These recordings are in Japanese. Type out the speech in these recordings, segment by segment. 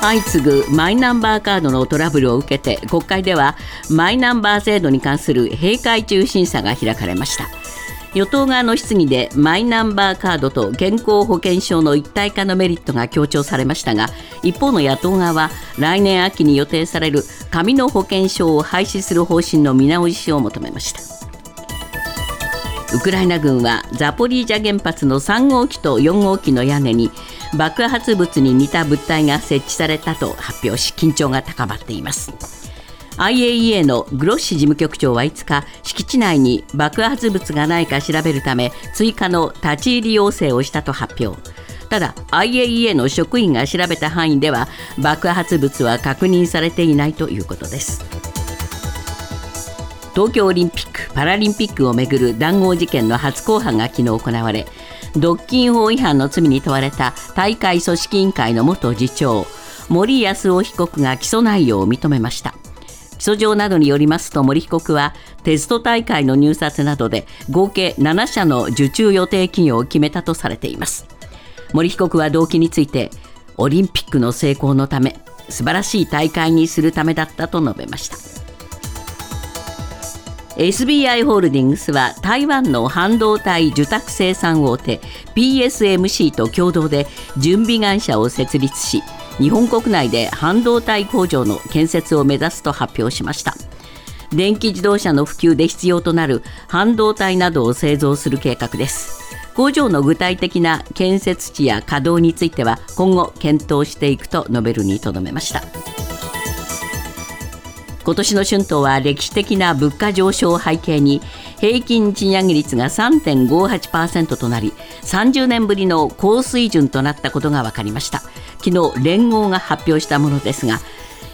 相次ぐマイナンバーカードのトラブルを受けて国会ではマイナンバー制度に関する閉会中審査が開かれました。与党側の質疑でマイナンバーカードと健康保険証の一体化のメリットが強調されましたが一方の野党側は来年秋に予定される紙の保険証を廃止する方針の見直しを求めました。ウクライナ軍はザポリージャ原発の3号機と4号機の屋根に爆発物に似た物体が設置されたと発表し緊張が高まっています。IAEA のグロッシ事務局長は5日敷地内に爆発物がないか調べるため追加の立ち入り要請をしたと発表。ただ IAEA の職員が調べた範囲では爆発物は確認されていないということです。東京オリンピック・パラリンピックをめぐる談合事件の初公判が昨日行われ独禁法違反の罪に問われた大会組織委員会の元次長森康夫被告が起訴内容を認めました。起訴状などによりますと森被告はテスト大会の入札などで合計7社の受注予定企業を決めたとされています。森被告は動機についてオリンピックの成功のため素晴らしい大会にするためだったと述べました。SBI ホールディングスは台湾の半導体受託生産大手 PSMC と共同で準備会社を設立し日本国内で半導体工場の建設を目指すと発表しました。電気自動車の普及で必要となる半導体などを製造する計画です。工場の具体的な建設地や稼働については今後検討していくと述べるにとどめました。今年の春闘は歴史的な物価上昇を背景に平均賃上げ率が3.58%となり30年ぶりの高水準となったことが分かりました。昨日連合が発表したものですが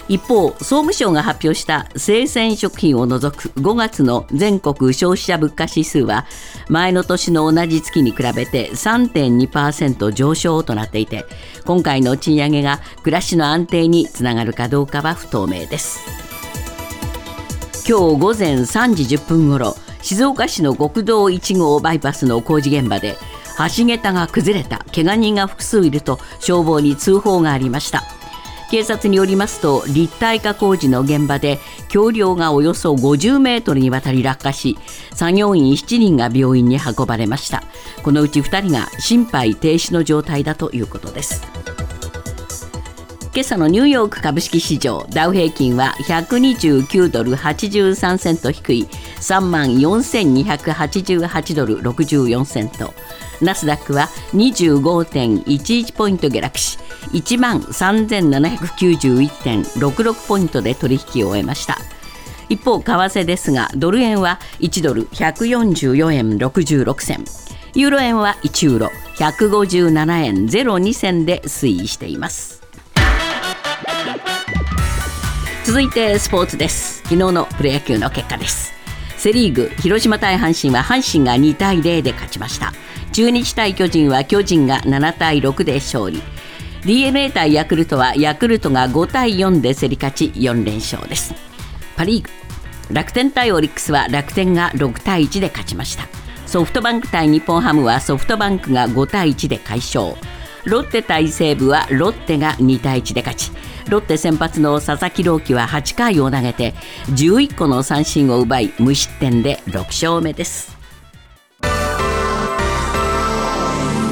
一方総務省が発表した生鮮食品を除く5月の全国消費者物価指数は前の年の同じ月に比べて3.2%上昇となっていて今回の賃上げが暮らしの安定につながるかどうかは不透明です。今日午前3時10分ごろ静岡市の国道1号バイパスの工事現場で橋桁が崩れた怪我人が複数いると消防に通報がありました。警察によりますと立体化工事の現場で橋梁がおよそ50メートルにわたり落下し作業員7人が病院に運ばれました。このうち2人が心肺停止の状態だということです。今朝のニューヨーク株式市場ダウ平均は129ドル83セント低い3万4288ドル64セント。ナスダックは25.11ポイント下落し1万3791.66ポイントで取引を終えました。一方為替ですがドル円は1ドル144円66銭。ユーロ円は1ユーロ157円02銭で推移しています。続いてスポーツです。昨日のプロ野球の結果です。セ・リーグ広島対阪神は阪神が2対0で勝ちました。中日対巨人は巨人が7対6で勝利。d n a 対ヤクルトはヤクルトが5対4で競り勝ち4連勝です。パ・リーグ。楽天対オリックスは楽天が6対1で勝ちました。ソフトバンク対日本ハムはソフトバンクが5対1で快勝。ロッテ対西武はロッテが2対1で勝ち。ロッテ先発の佐々木朗希は8回を投げて11個の三振を奪い無失点で6勝目です。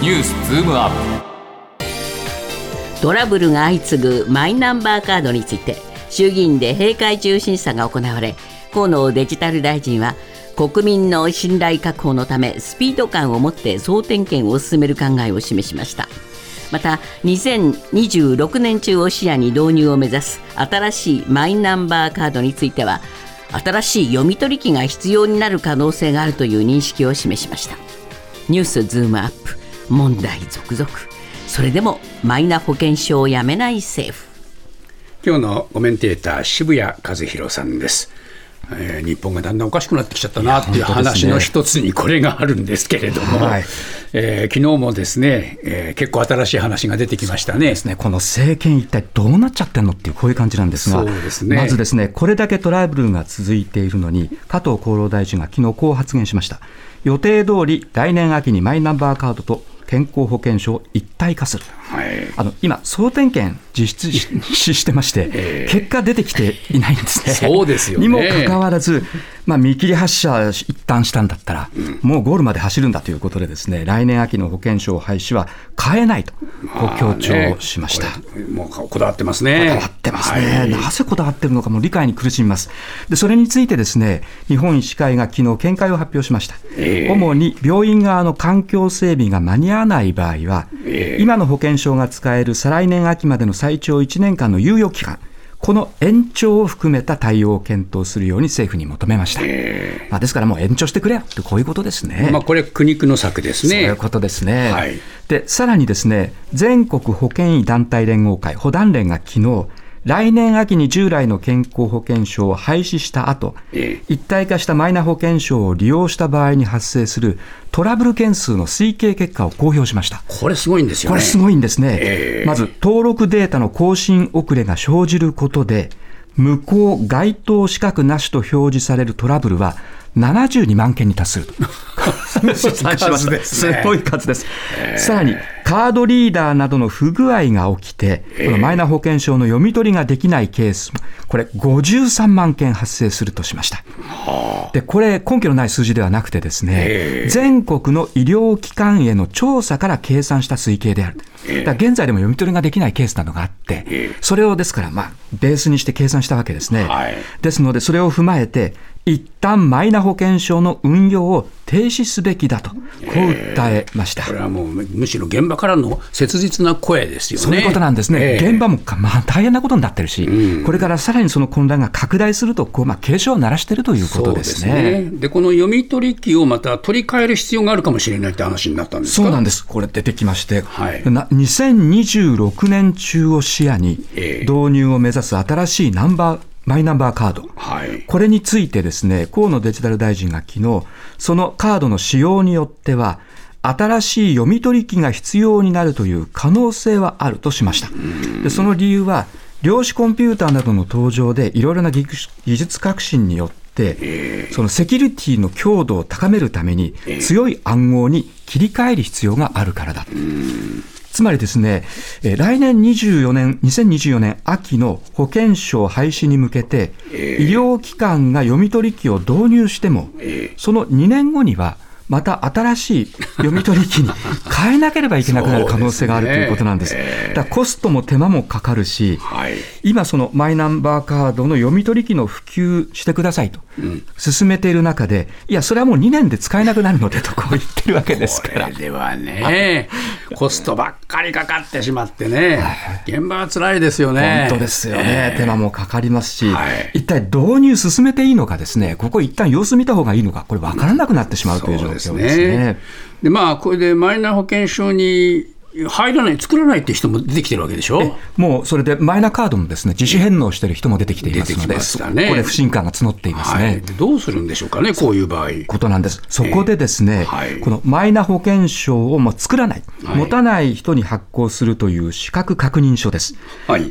ニュースズームアップ。トラブルが相次ぐマイナンバーカードについて衆議院で閉会中審査が行われ河野デジタル大臣は国民の信頼確保のためスピード感を持って総点検を進める考えを示しました。また2026年中を視野に導入を目指す新しいマイナンバーカードについては新しい読み取り機が必要になる可能性があるという認識を示しました。ニュースズームアップ問題続々。それでもマイナ保険証をやめない政府。今日のコメンテーター渋谷和弘さんです。えー、日本がだんだんおかしくなってきちゃったなっていう話の一つにこれがあるんですけれども、はい。えー、昨日もですね、えー、結構新しい話が出てきましたね。ですね。この政権、一体どうなっちゃってんのっていう、こういう感じなんですが、すね、まずですね、これだけトラブルが続いているのに、加藤厚労大臣が昨日こう発言しました。予定通り来年秋にマイナンバーカードと健康保険証を一体化する、はい、あの今、総点検実施 してまして、えー、結果出てきていないんですね。そうですよ、ね、にもかかわらず、まあ、見切り発車一旦したんだったら、うん、もうゴールまで走るんだということで、ですね来年秋の保険証廃止は変えないと、こう強調しました、ね、もうこだわってますね。こだわってますね、はい、なぜこだわってるのかも理解に苦しみます。でそれについてですね日本医師会が昨日見解を発表しました、えー、主に病院側の環境整備が間に合わない場合は、えー、今の保険証が使える再来年秋までの最長1年間の猶予期間この延長を含めた対応を検討するように政府に求めました。まあ、ですからもう延長してくれよってこういうことですね。まあ、これ苦肉の策ですね。そういうことですね。はい、で、さらにですね、全国保険医団体連合会、保団連が昨日、来年秋に従来の健康保険証を廃止した後、一体化したマイナ保険証を利用した場合に発生するトラブル件数の推計結果を公表しました。これすごいんですよ、ね、これすごいんですね。えー、まず、登録データの更新遅れが生じることで、無効該当資格なしと表示されるトラブルは72万件に達すると。すごい数です。さらに、カードリーダーなどの不具合が起きて、このマイナ保険証の読み取りができないケースも、これ53万件発生するとしました。で、これ根拠のない数字ではなくてですね、全国の医療機関への調査から計算した推計である。だ現在でも読み取りができないケースなどがあって、それをですから、まあ、ベースにして計算したわけですね。ですので、それを踏まえて、一旦マイナ保険証の運用を停止すべきだと、こう訴えました、これはもう、むしろ現場からの切実な声ですよね。そういうことなんですね、えー、現場も、まあ、大変なことになってるし、うん、これからさらにその混乱が拡大すると、こうまあ、警鐘を鳴らしているということですね。で、ね、この読み取り機をまた取り替える必要があるかもしれないって話になったんですそうなんです、これ出てきまして、はい、2026年中を視野に、導入を目指す新しいナンバーマイナンバーカード、はい、これについてですね、河野デジタル大臣が昨日、そのカードの使用によっては、新しい読み取り機が必要になるという可能性はあるとしました。でその理由は、量子コンピューターなどの登場でいろいろな技術革新によって、そのセキュリティの強度を高めるために強い暗号に切り替える必要があるからだ。つまりですね、来年24年、2024年秋の保険証廃止に向けて、医療機関が読み取り機を導入しても、その2年後には、また新しい読み取り機に変えなければいけなくなる可能性があるということなんです。ですだコストも手間もかかるし、はい、今、そのマイナンバーカードの読み取り機の普及してくださいと、進めている中で、いや、それはもう2年で使えなくなるのでとこう言ってるわけですから。ではね、コストばっかりかかってしまってね、現場は辛いですよね。本当ですよね、手間もかかりますし、はい、一体導入進めていいのかですね、ここ一旦様子見た方がいいのか、これ分からなくなってしまうという状況ですね。でまあ、これでマイナ保険証に入らない、作らないって人も出てきてるわけでしょ？もうそれでマイナカードもですね自主返納してる人も出てきていますので、ね、これ、不信感が募っていますね、はい、どうするんでしょうかね、こういう場合。ことなんです、そこでですね、えーはい、このマイナ保険証をも作らない、はい、持たない人に発行するという資格確認書です。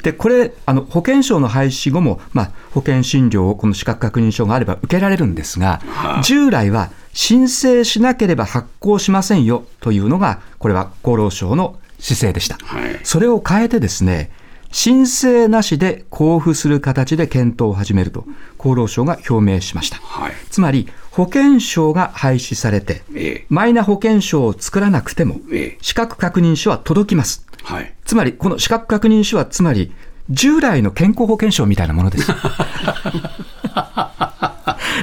でこれあの、保険証の廃止後も、まあ、保険診療をこの資格確認書があれば受けられるんですが、従来は申請しなければ発行しませんよというのが、これは厚労省の姿勢でした。はい、それを変えてですね、申請なしで交付する形で検討を始めると厚労省が表明しました、はい、つまり保険証が廃止されて、ええ、マイナ保険証を作らなくても、え、資格確認書は届きます、はい、つまりこの資格確認書はつまり従来の健康保険証みたいなものです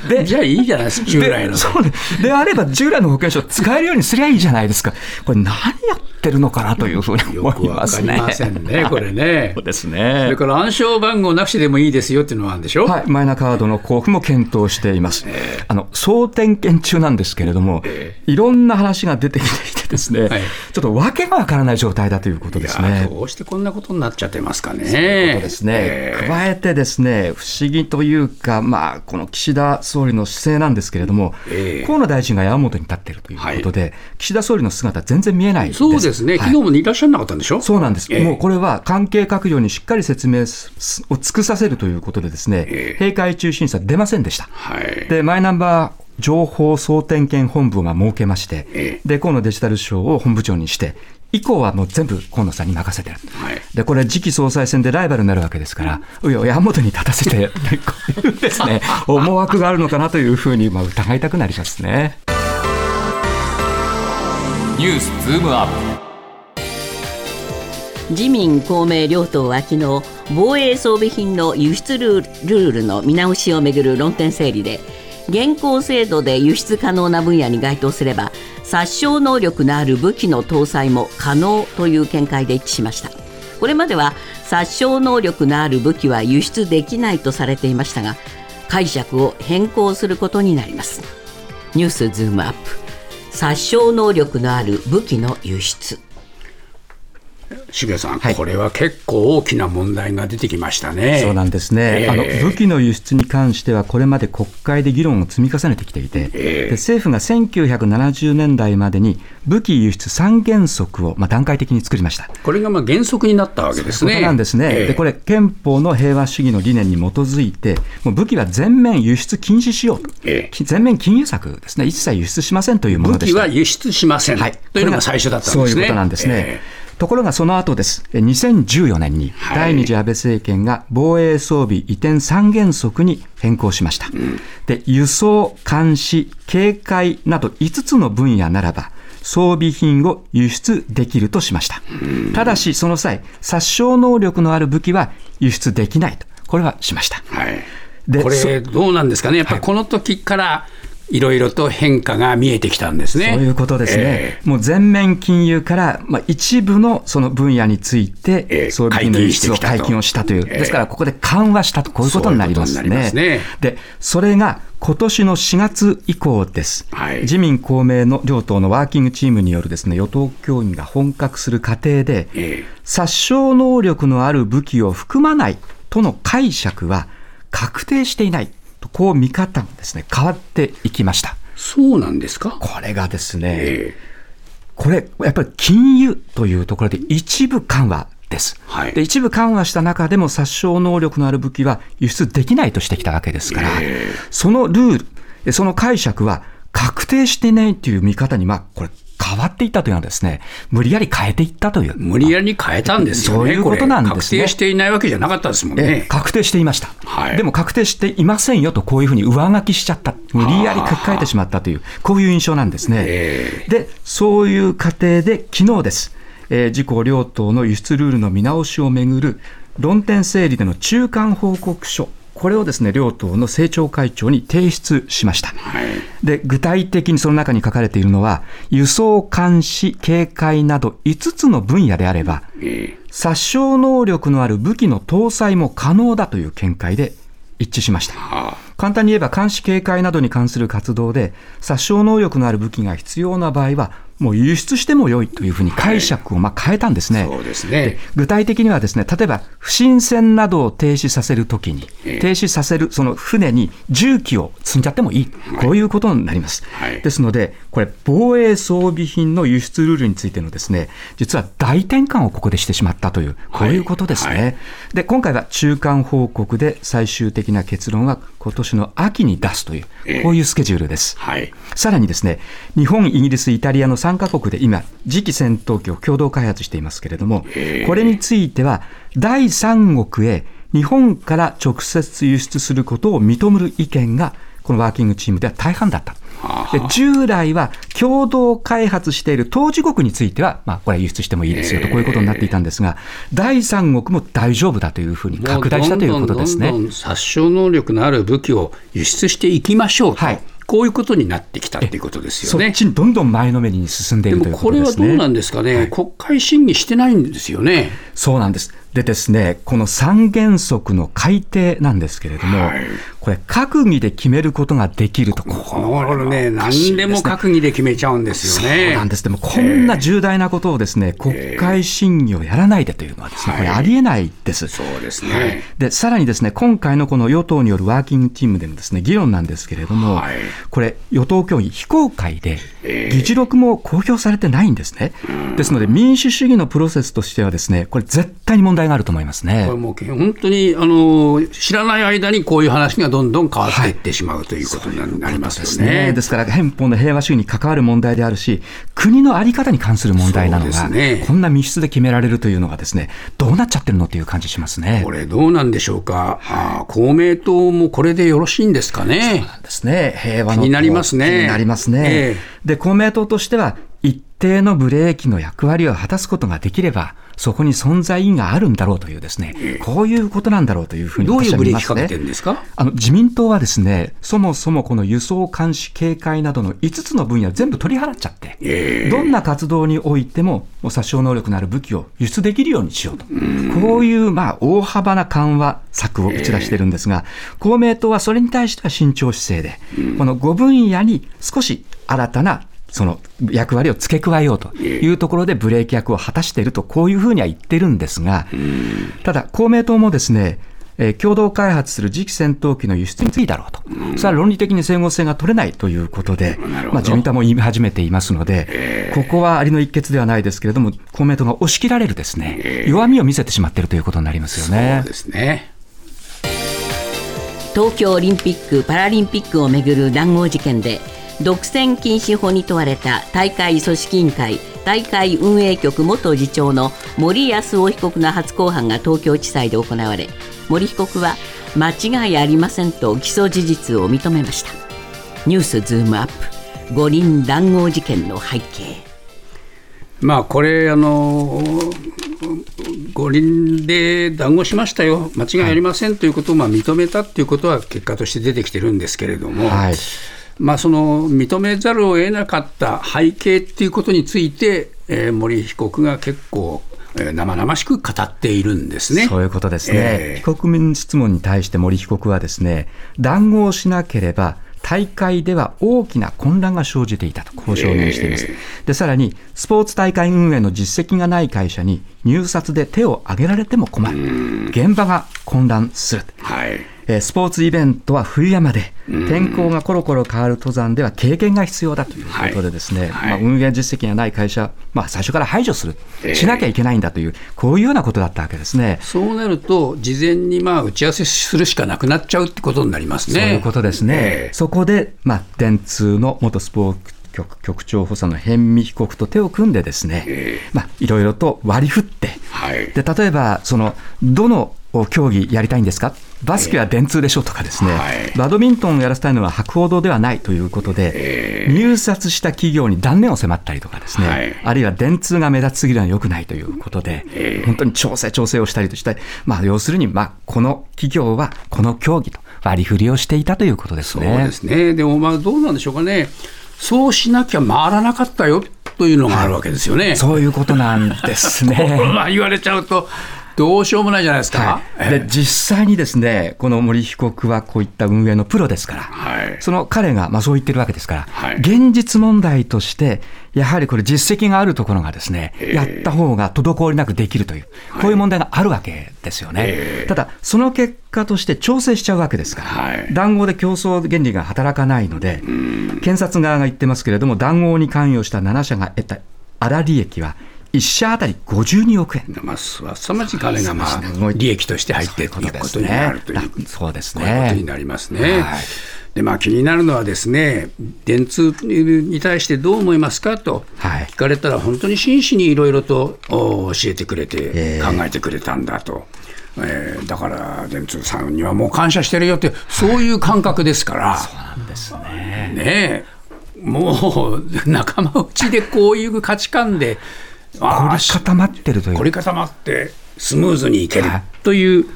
でじゃあいいじゃないですか、従来の。そうでであれば、従来の保険証使えるようにすりゃいいじゃないですか。これ何やってるのかなというふうに思いますね。よくわかりませんね、これね。そうですね。それから暗証番号なしでもいいですよっていうのはあるんでしょ？はい、マイナカードの交付も検討しています。えー、あの、総点検中なんですけれども、えー、いろんな話が出てきていてですね、はい、ちょっと訳がわからない状態だということですね。どうしてこんなことになっちゃってますかね。そういうことですね。えー、加えてですね、不思議というか、まあ、この岸田総理の姿勢なんですけれども、えー、河野大臣が山本に立っているということで、はい、岸田総理の姿、全然見えないそうですね、昨日もいらっしゃらなかったんでしょ？そうなんです、えー、もうこれは関係閣僚にしっかり説明を尽くさせるということで、ですね、えー、閉会中審査出ませんでした。はい、でマイナンバー情報総点検本部が設けまして、えー、で河野デジタル省を本部長にして、以降はもう全部河野さんに任せてる、はい、でこれ、次期総裁選でライバルになるわけですから、うん、山本に立たせて、こういうですね、思惑があるのかなというふうにまあ疑いたくなりますね。ニュースズームアップ。自民公明両党は昨日防衛装備品の輸出ルールの見直しをめぐる論点整理で現行制度で輸出可能な分野に該当すれば殺傷能力のある武器の搭載も可能という見解で一致しました。これまでは殺傷能力のある武器は輸出できないとされていましたが解釈を変更することになります。ニュースズームアップ。殺傷能力のある武器の輸出。渋谷さん、はい、これは結構大きな問題が出てきましたね。そうなんですね、えー、あの武器の輸出に関しては、これまで国会で議論を積み重ねてきていて、えー、で政府が1970年代までに武器輸出三原則を、まあ、段階的に作りました。これがまあ原則になったわけですね。そうなんですね、えー、でこれ、憲法の平和主義の理念に基づいて、もう武器は全面輸出禁止しようと、全面禁輸策ですね、一切輸出しませんというものでした。武器は輸出しません、はい、というのが最初だったんですね。そういうことなんですね。ところがその後です、2014年に第二次安倍政権が防衛装備移転三原則に変更しました。で輸送、監視、警戒など5つの分野ならば、装備品を輸出できるとしました。ただし、その際、殺傷能力のある武器は輸出できないと、これはしました。はい、でこれ、どうなんですかね、やっぱりこの時から、はいいろいろと変化が見えてきたんですね。そういうことですね。えー、もう全面金融から、まあ、一部のその分野について、えういうの輸出を解禁をしたという、えー、ですからここで緩和したと、こういうことになりますね。ううすねで、それが今年の4月以降です、はい、自民、公明の両党のワーキングチームによるですね与党協議が本格する過程で、えー、殺傷能力のある武器を含まないとの解釈は確定していない。こう見方がですね変わっていきました。そうなんですか？これがですね、えー、これ、やっぱり金融というところで一部緩和です。はい、で一部緩和した中でも殺傷能力のある武器は輸出できないとしてきたわけですから、えー、そのルール、その解釈は確定していないという見方に、まあ、これ、変わっていったというのはですね、無理やり変えていったという。無理やり変えたんですよね。そういうことなんですね。確定していないわけじゃなかったですもんね。確定していました。はい、でも確定していませんよと、こういうふうに上書きしちゃった。無理やり書き換えてしまったという、こういう印象なんですね。で、そういう過程で昨日です。えー、自公両党の輸出ルールの見直しをめぐる論点整理での中間報告書これをですね両党の政調会長に提出しました、はい、で具体的にその中に書かれているのは輸送監視警戒など5つの分野であれば、殺傷能力のある武器の搭載も可能だという見解で一致しました。簡単に言えば監視警戒などに関する活動で殺傷能力のある武器が必要な場合はもう輸出しても良いというふうに解釈をまあ変えたんですね。はい、そうですね。具体的にはですね、例えば不審船などを停止させるときに、停止させるその船に重機を積んじゃってもいい、こういうことになります。はい、ですので、これ、防衛装備品の輸出ルールについてのですね、実は大転換をここでしてしまったという、こういうことですね。はい、で、今回は中間報告で最終的な結論は今年の秋に出すという、こういうスケジュールです。はい、さらにですね、日本、イギリス、イタリアの3カ国で今、次期戦闘機を共同開発していますけれども、これについては、第三国へ日本から直接輸出することを認める意見が、このワーキングチームでは大半だった。で従来は共同開発している当事国については、まあ、これは輸出してもいいですよと、こういうことになっていたんですが、第三国も大丈夫だというふうに拡大したということですね。どんどん殺傷能力のある武器を輸出していきましょうと。はいこういうことになってきたということですよね。そっちにどんどん前のめりに進んでいるということですね。これはどうなんですかね、はい、国会審議してないんですよね。そうなんです。でですね、この三原則の改定なんですけれども、はい、これ、閣議で決めることができると、これね、何でも閣議で決めちゃうんですよね。そうなんです。でも、こんな重大なことをですね、国会審議をやらないでというのはですね、これありえないです。そうですね。で、さらにですね、今回のこの与党によるワーキングチームでのですね、議論なんですけれども、これ、与党協議非公開で、議事録も公表されてないんですね。ですので、民主主義のプロセスとしてはですね、これ絶対に問題があると思いますね。これもう本当にあの知らない間にこういう話がどんどん変わっていってしまう、はい、ということになりますよね。ねですから憲法の平和主義に関わる問題であるし、国の在り方に関する問題なのが、ね、こんな密室で決められるというのがですね、どうなっちゃってるのという感じしますね。これどうなんでしょうか。あ公明党もこれでよろしいんですかね。そうなんですね。平和の気になりますね。気になりますね。えー、で公明党としては一定のブレーキの役割を果たすことができれば、そこに存在意義があるんだろうというですね、こういうことなんだろうというふうにどういうブレーキかけてるんですか？あの自民党はですね、そもそもこの輸送監視警戒などの5つの分野全部取り払っちゃって、どんな活動においてももう殺傷能力のある武器を輸出できるようにしようと、こういうまあ大幅な緩和策を打ち出してるんですが、公明党はそれに対しては慎重姿勢で、この5分野に少し新たなその役割を付け加えようというところでブレーキ役を果たしていると、こういうふうには言ってるんですが、ただ、公明党もですね、えー、共同開発する次期戦闘機の輸出についてだろうと、それは論理的に整合性が取れないということで、まあ、自民党も言い始めていますので、ここはありの一決ではないですけれども、公明党が押し切られるですね、弱みを見せてしまっているということになりますよね。そうですね。東京オリンピック・パラリンピックをめぐる談合事件で独占禁止法に問われた大会組織委員会大会運営局元次長の森康夫被告の初公判が東京地裁で行われ森被告は間違いありませんと起訴事実を認めました。ニュースズームアップ五輪談合事件の背景。まあこれあの五輪で談合しましたよ、間違いありませんということをまあ認めたということは結果として出てきてるんですけれども、はいまあ、その認めざるを得なかった背景っていうことについて、えー、森被告が結構、えー、生々しく語っているんですねそういうことですね、えー、被告人質問に対して森被告はですね談合しなければ大会では大きな混乱が生じていたと、こう証言しています。で、さらに、スポーツ大会運営の実績がない会社に入札で手を挙げられても困る。現場が混乱する。はいスポーツイベントは冬山で、天候がコロコロ変わる登山では経験が必要だということで、ですね、はい。まあ、運営実績がない会社、まあ、最初から排除する、しなきゃいけないんだという、こういうようなことだったわけですね。そうなると、事前にまあ打ち合わせするしかなくなっちゃうってことになりますね。そういうことですね。えー、そこで、まあ、電通の元スポーツ局局長補佐の逸見被告と手を組んでですね、えー、まあ、いろいろと割り振って、はい、で例えばそのどの競技やりたいんですかバスケは電通でしょとかですね、はい、バドミントンをやらせたいのは博報堂ではないということで、えー、入札した企業に断念を迫ったりとかですね、はい、あるいは電通が目立ちすぎるのは良くないということで、えー、本当に調整調整をしたりとして、まあ、要するに、まあ、この企業はこの競技と割り振りをしていたということですね。そうですねでもまあどうなんでしょうかね。そうしなきゃ回らなかったよというのがあるわけですよね。はい、そういうことなんですね。まあ言われちゃうとどうしようもないじゃないですか。はい、で実際にですね、この森被告はこういった運営のプロですから、はい、その彼がまあそう言ってるわけですから、はい、現実問題として、やはりこれ、実績があるところがですね、やった方が滞りなくできるという、こういう問題があるわけですよね。ただ、その結果として調整しちゃうわけですから、談合で競争原理が働かないので、検察側が言ってますけれども、談合に関与した7社が得た粗利益は、1社当たり52億円。まあ、すさまじい金が、まあ、利益として入っているということになるという、そうですね。ことになりますね。はい。でまあ、気になるのはですね電通に対してどう思いますかと聞かれたら、本当に真摯にいろいろと教えてくれて、考えてくれたんだと。えー、だから電通さんにはもう感謝してるよって、そういう感覚ですから、そうなんですね。ねもう仲間内でこういう価値観で凝り固まってるという。凝り固まってスムーズにいけるという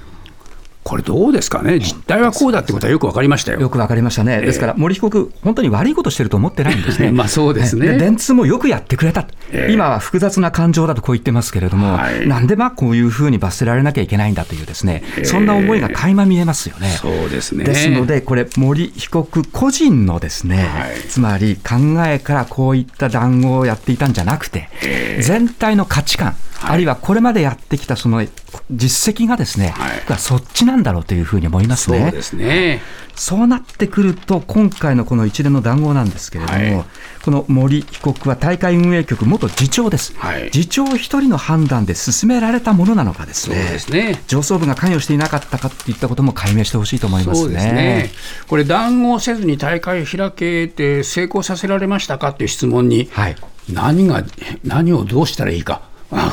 これどうですかね、実態はこうだってことはよく分かりましたよ。よく分かりましたね、ですから森被告、本当に悪いことしてると思ってないんですね、まあそうですね。電通もよくやってくれた、えー、今は複雑な感情だとこう言ってますけれども、はい、なんでまあこういうふうに罰せられなきゃいけないんだという、ですね、そんな思いが垣間見えますよね。そうですね。ですので、これ、森被告個人のですね、はい、つまり考えからこういった談合をやっていたんじゃなくて、全体の価値観、あるいはこれまでやってきたその実績がですね、はい、そっちなんだろうというふうに思いますね。そうですね。そうなってくると、今回のこの一連の談合なんですけれども、はい、この森被告は大会運営局元次長です、はい、次長一人の判断で進められたものなのかですね、そうですね。上層部が関与していなかったかといったことも解明してほしいと思いますね、ね、これ、談合せずに大会を開けて成功させられましたかという質問に、はい、何が何をどうしたらいいか。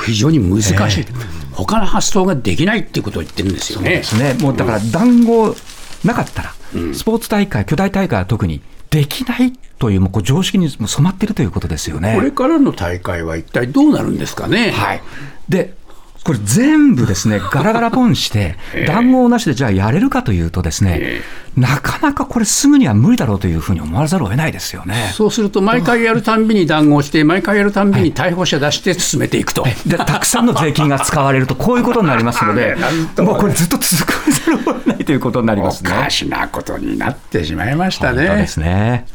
非常に難しい、えー、他の発想ができないっていうことを言ってるんですよね。ねもうだから談合なかったら、うん、スポーツ大会、巨大大会は特にできないというもう常識に染まっているということですよね。これからの大会は一体どうなるんですかね。はい、でこれ全部ですね、ガラガラポンして、談合なしでじゃあやれるかというとですね、なかなかこれすぐには無理だろうというふうに思わざるを得ないですよね。そうすると、毎回やるたんびに談合して、毎回やるたんびに逮捕者出して進めていくと。で、たくさんの税金が使われると、こういうことになりますので、もうこれずっと続かざるを得ないということになりますね。おかしなことになってしまいましたね。本当ですね。